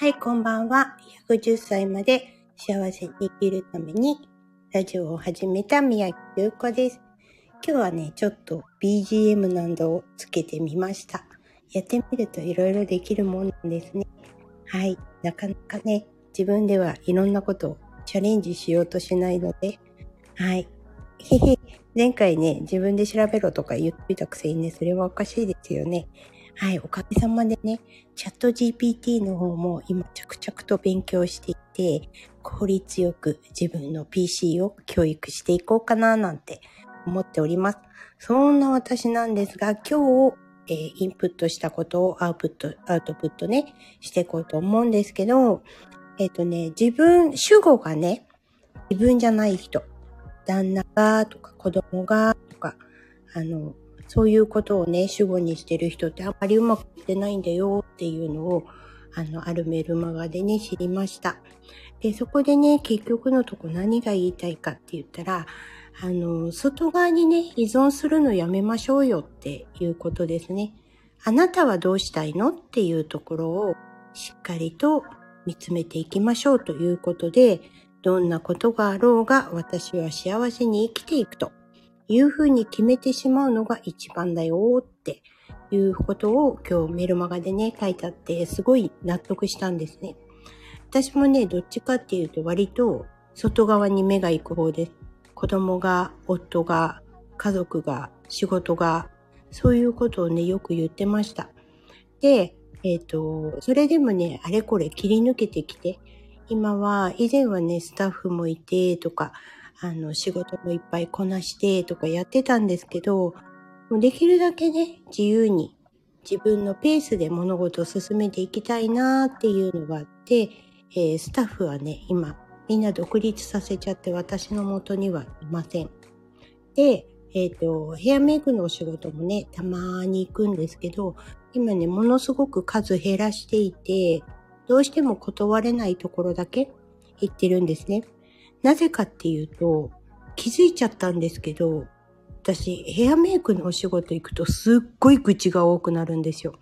はい、こんばんは。110歳まで幸せに生きるためにラジオを始めた宮城優子です。今日はね、ちょっと BGM などをつけてみました。やってみると色々できるもんですね。はい、なかなかね、自分ではいろんなことをチャレンジしようとしないので、はい。前回ね、自分で調べろとか言ってたくせにね、それはおかしいですよね。はい、おかげさまでね、チャット GPT の方も今着々と勉強していて、効率よく自分の PC を教育していこうかななんて思っております。そんな私なんですが、今日、えー、インプットしたことをアウトプット、アウトプットね、していこうと思うんですけど、えっ、ー、とね、自分、主語がね、自分じゃない人、旦那がとか子供がとか、あの、そういうことをね、主語にしてる人ってあんまりうまくいってないんだよっていうのを、あの、あるメルマガでね、知りました。で、そこでね、結局のとこ何が言いたいかって言ったら、あの、外側にね、依存するのやめましょうよっていうことですね。あなたはどうしたいのっていうところをしっかりと見つめていきましょうということで、どんなことがあろうが私は幸せに生きていくというふうに決めてしまうのが一番だよっていうことを今日メルマガでね、書いてあってすごい納得したんですね。私もね、どっちかっていうと割と外側に目が行く方です。子供が、夫が、家族が、仕事が、そういうことをね、よく言ってました。で、えっ、ー、と、それでもね、あれこれ切り抜けてきて、今は、以前はね、スタッフもいてとか、あの、仕事もいっぱいこなしてとかやってたんですけど、もうできるだけね、自由に自分のペースで物事を進めていきたいなっていうのがあって、えー、スタッフはね、今、みんな独立させちゃって私の元にはいません。で、えっ、ー、と、ヘアメイクのお仕事もね、たまに行くんですけど、今ね、ものすごく数減らしていて、どうしても断れないところだけ行ってるんですね。なぜかっていうと、気づいちゃったんですけど、私、ヘアメイクのお仕事行くとすっごい愚痴が多くなるんですよ。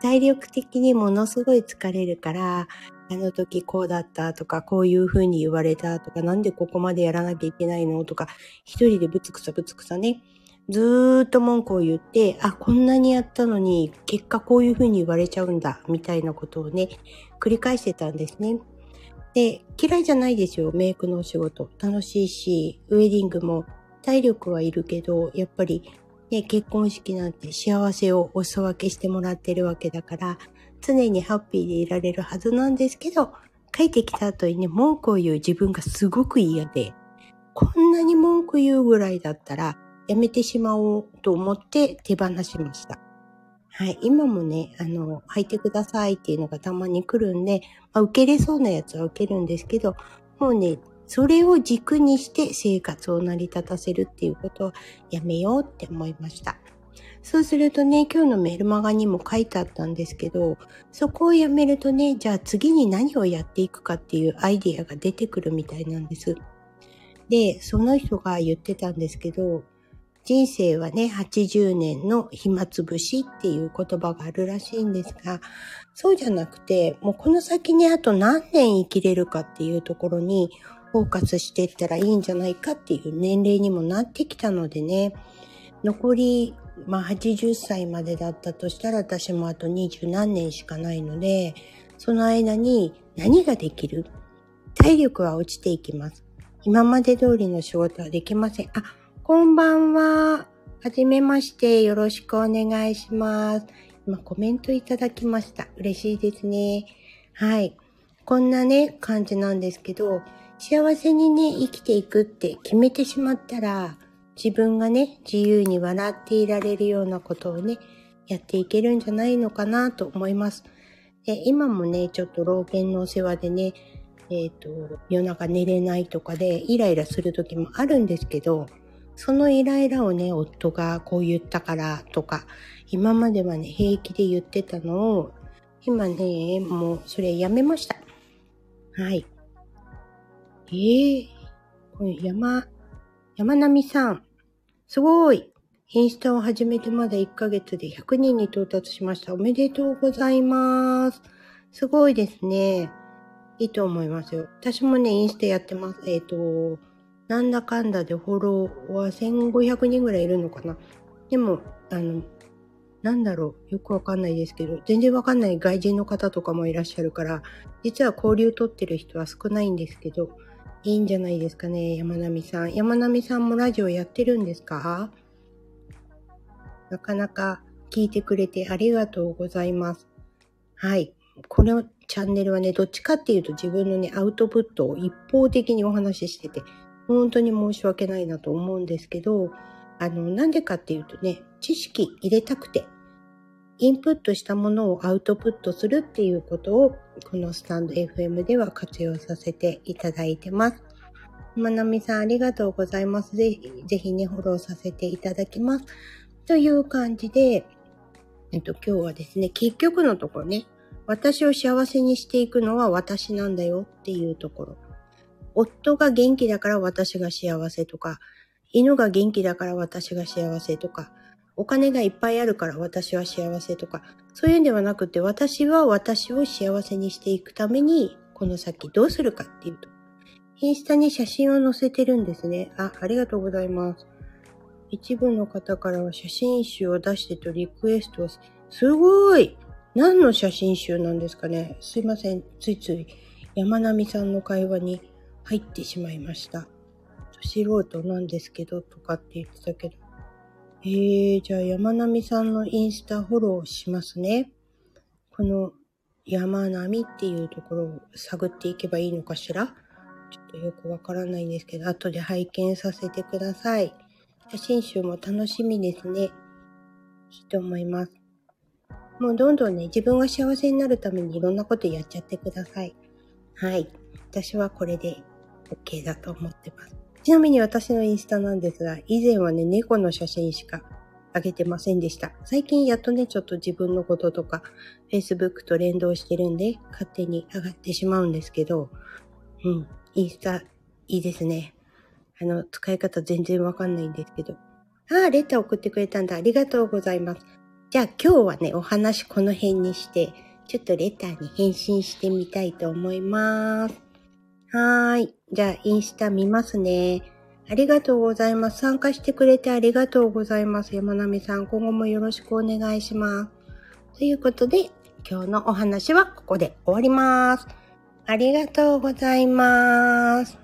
体力的にものすごい疲れるから、あの時こうだったとか、こういう風に言われたとか、なんでここまでやらなきゃいけないのとか、一人でぶつくさぶつくさね、ずーっと文句を言って、あ、こんなにやったのに、結果こういう風に言われちゃうんだ、みたいなことをね、繰り返してたんですね。で、嫌いじゃないですよ、メイクのお仕事。楽しいし、ウェディングも体力はいるけど、やっぱりね、結婚式なんて幸せをお裾分けしてもらってるわけだから、常にハッピーでいられるはずなんですけど、帰ってきた後にね、文句を言う自分がすごく嫌で、こんなに文句言うぐらいだったら、やめてしまおうと思って手放しました。はい。今もね、あの、履いてくださいっていうのがたまに来るんで、まあ、受けれそうなやつは受けるんですけど、もうね、それを軸にして生活を成り立たせるっていうことをやめようって思いました。そうするとね、今日のメルマガにも書いてあったんですけど、そこをやめるとね、じゃあ次に何をやっていくかっていうアイディアが出てくるみたいなんです。で、その人が言ってたんですけど、人生はね、80年の暇つぶしっていう言葉があるらしいんですが、そうじゃなくて、もうこの先にあと何年生きれるかっていうところにフォーカスしていったらいいんじゃないかっていう年齢にもなってきたのでね、残り、まあ80歳までだったとしたら私もあと20何年しかないので、その間に何ができる？体力は落ちていきます。今まで通りの仕事はできません。あ、こんばんは。はじめまして。よろしくお願いします。今コメントいただきました。嬉しいですね。はい。こんなね、感じなんですけど、幸せにね、生きていくって決めてしまったら、自分がね、自由に笑っていられるようなことをね、やっていけるんじゃないのかなと思います。で今もね、ちょっと老犬のお世話でね、えっ、ー、と、夜中寝れないとかでイライラする時もあるんですけど、そのイライラをね、夫がこう言ったからとか、今まではね、平気で言ってたのを、今ね、もうそれやめました。はい。えー、これ山、山並さん。すごい。インスタを始めてまだ1ヶ月で100人に到達しました。おめでとうございます。すごいですね。いいと思いますよ。私もね、インスタやってます。えっ、ー、と、なんだかんだでフォロワー1500人ぐらいいるのかな。でも、あの、なんだろう、よくわかんないですけど、全然わかんない外人の方とかもいらっしゃるから、実は交流取ってる人は少ないんですけど、いいんじゃないですかね、山並さん。山並さんもラジオやってるんですか？なかなか聞いてくれてありがとうございます。はい。このチャンネルはね、どっちかっていうと自分のね、アウトプットを一方的にお話ししてて、本当に申し訳ないなと思うんですけど、あの、なんでかっていうとね、知識入れたくて、インプットしたものをアウトプットするっていうことを、このスタンド FM では活用させていただいてます。まなみさんありがとうございます。ぜひ、ぜひね、フォローさせていただきます。という感じで、えっと、今日はですね、結局のところね、私を幸せにしていくのは私なんだよっていうところ。夫が元気だから私が幸せとか、犬が元気だから私が幸せとか、お金がいっぱいあるから私は幸せとか、そういうんではなくて、私は私を幸せにしていくために、この先どうするかっていうと、インスタに写真を載せてるんですね。あ、ありがとうございます。一部の方からは写真集を出してとリクエストをす、すごい何の写真集なんですかねすいません。ついつい山並さんの会話に入ってしまいました。素人なんですけど、とかって言ってたけど。えー、じゃあ山並さんのインスタフォローしますね。この山並っていうところを探っていけばいいのかしら？ちょっとよくわからないんですけど、後で拝見させてください。写真集も楽しみですね。いいと思います。もうどんどんね、自分が幸せになるためにいろんなことやっちゃってください。はい。私はこれで OK だと思ってます。ちなみに私のインスタなんですが、以前はね、猫の写真しか上げてませんでした。最近やっとね、ちょっと自分のこととか、Facebook と連動してるんで、勝手に上がってしまうんですけど、うん、インスタいいですね。あの、使い方全然わかんないんですけど。ああ、レター送ってくれたんだ。ありがとうございます。じゃあ今日はね、お話この辺にして、ちょっとレターに返信してみたいと思います。はーい。じゃあ、インスタ見ますね。ありがとうございます。参加してくれてありがとうございます。山並さん、今後もよろしくお願いします。ということで、今日のお話はここで終わります。ありがとうございます。